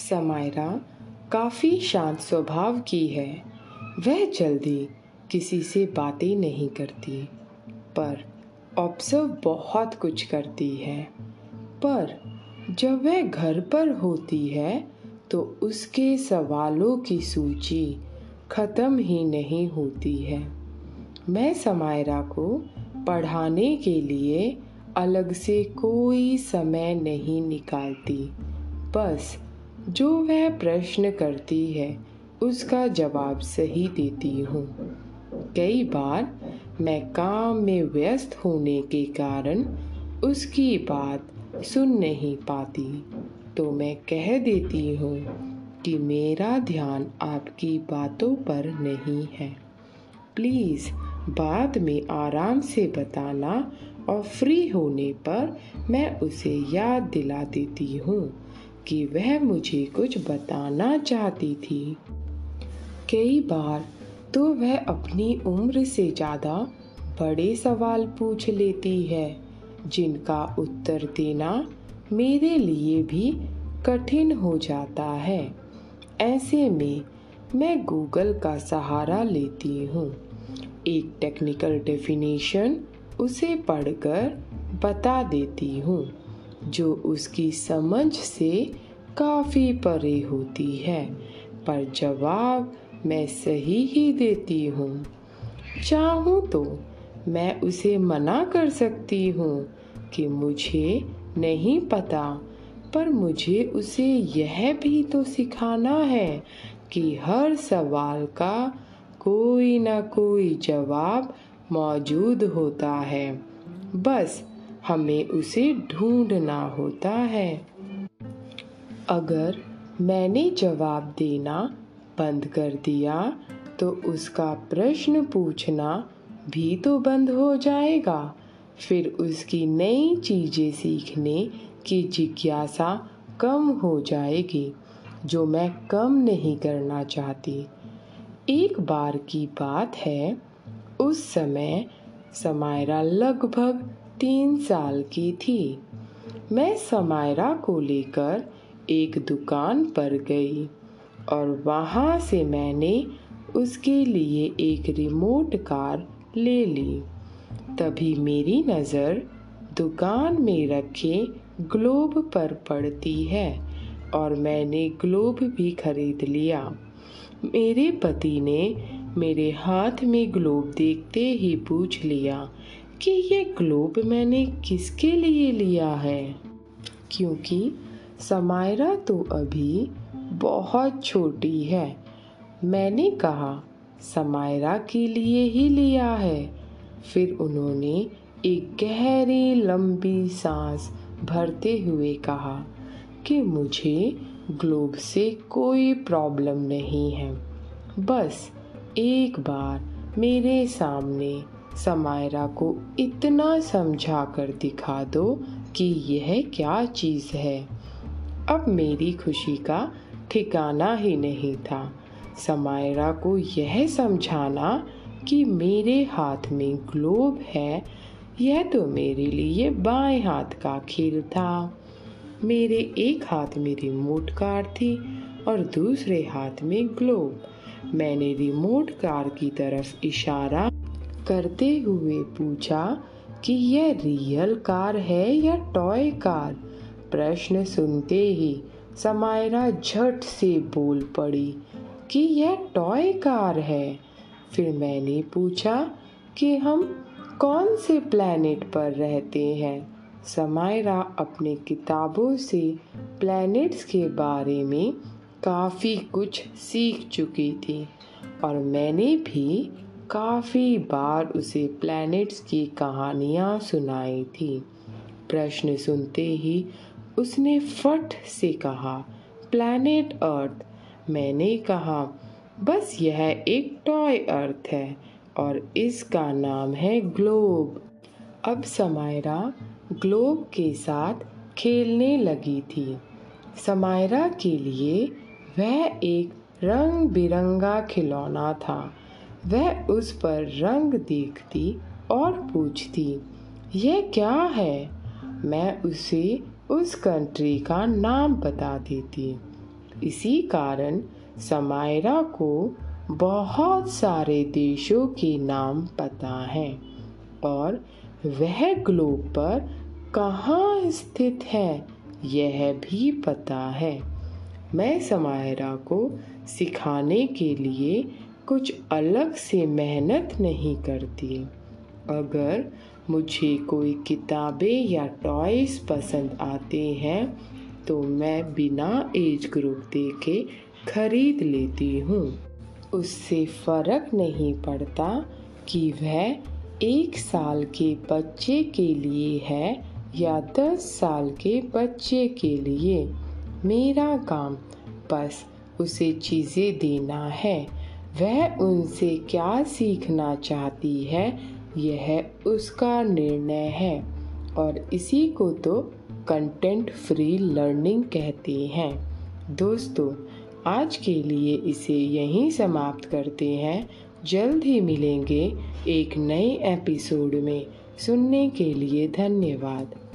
समायरा काफ़ी शांत स्वभाव की है। वह जल्दी किसी से बातें नहीं करती, पर ऑब्ज़र्व बहुत कुछ करती है। पर जब वह घर पर होती है तो उसके सवालों की सूची ख़त्म ही नहीं होती है। मैं समायरा को पढ़ाने के लिए अलग से कोई समय नहीं निकालती, बस जो वह प्रश्न करती है, उसका जवाब सही देती हूँ। कई बार मैं काम में व्यस्त होने के कारण उसकी बात सुन नहीं पाती तो मैं कह देती हूँ कि मेरा ध्यान आपकी बातों पर नहीं है। प्लीज़ बाद में आराम से बताना और फ्री होने पर मैं उसे याद दिला देती हूँ। कि वह मुझे कुछ बताना चाहती थी। कई बार तो वह अपनी उम्र से ज़्यादा बड़े सवाल पूछ लेती है, जिनका उत्तर देना मेरे लिए भी कठिन हो जाता है। ऐसे में मैं गूगल का सहारा लेती हूँ। एक टेक्निकल डेफिनेशन उसे पढ़कर बता देती हूँ। जो उसकी समझ से काफ़ी परे होती है, पर जवाब मैं सही ही देती हूँ। चाहूँ तो मैं उसे मना कर सकती हूँ कि मुझे नहीं पता, पर मुझे उसे यह भी तो सिखाना है कि हर सवाल का कोई ना कोई जवाब मौजूद होता है। बस हमें उसे ढूंढना होता है। अगर मैंने जवाब देना बंद कर दिया तो उसका प्रश्न पूछना भी तो बंद हो जाएगा। फिर उसकी नई चीज़ें सीखने की जिज्ञासा कम हो जाएगी, जो मैं कम नहीं करना चाहती। एक बार की बात है, उस समय समायरा लगभग तीन साल की थी। मैं समायरा को लेकर एक दुकान पर गई और वहाँ से मैंने उसके लिए एक रिमोट कार ले ली। तभी मेरी नज़र दुकान में रखे ग्लोब पर पड़ती है और मैंने ग्लोब भी खरीद लिया। मेरे पति ने मेरे हाथ में ग्लोब देखते ही पूछ लिया कि ये ग्लोब मैंने किसके लिए लिया है? क्योंकि समायरा तो अभी बहुत छोटी है। मैंने कहा, समायरा के लिए ही लिया है। फिर उन्होंने एक गहरी, लंबी सांस भरते हुए कहा कि मुझे ग्लोब से कोई प्रॉब्लम नहीं है। बस एक बार मेरे सामने समायरा को इतना समझा कर दिखा दो कि यह क्या चीज़ है। अब मेरी खुशी का ठिकाना ही नहीं था। समायरा को यह समझाना कि मेरे हाथ में ग्लोब है, यह तो मेरे लिए बाएँ हाथ का खेल था। मेरे एक हाथ में रिमोट कार थी और दूसरे हाथ में ग्लोब। मैंने रिमोट कार की तरफ़ इशारा करते हुए पूछा कि यह रियल कार है या टॉय कार प्रश्न सुनते ही समायरा झट से बोल पड़ी कि यह टॉय कार है। फिर मैंने पूछा कि हम कौन से प्लैनेट पर रहते हैं? समायरा अपने किताबों से प्लैनेट्स के बारे में काफ़ी कुछ सीख चुकी थी और मैंने भी काफ़ी बार उसे प्लैनेट्स की कहानियाँ सुनाई थी। प्रश्न सुनते ही उसने फट से कहा प्लैनेट अर्थ मैंने कहा, बस यह एक टॉय अर्थ है और इसका नाम है ग्लोब अब समायरा ग्लोब के साथ खेलने लगी थी। समायरा के लिए वह एक रंग बिरंगा खिलौना था। वह उस पर रंग देखती और पूछती, यह क्या है? मैं उसे उस कंट्री का नाम बता देती। इसी कारण समायरा को बहुत सारे देशों के नाम पता हैं और वह ग्लोब पर कहाँ स्थित है, यह भी पता है। मैं समायरा को सिखाने के लिए कुछ अलग से मेहनत नहीं करती। अगर मुझे कोई किताबें या टॉयस पसंद आते हैं तो मैं बिना एज ग्रुप देखे खरीद लेती हूँ। उससे फ़र्क नहीं पड़ता कि वह एक साल के बच्चे के लिए है या दस साल के बच्चे के लिए। मेरा काम बस उसे चीज़ें देना है। वह उनसे क्या सीखना चाहती है, यह उसका निर्णय है। और इसी को तो कंटेंट फ्री लर्निंग कहते हैं। दोस्तों, आज के लिए इसे यहीं समाप्त करते हैं। जल्द ही मिलेंगे एक नए एपिसोड में। सुनने के लिए धन्यवाद।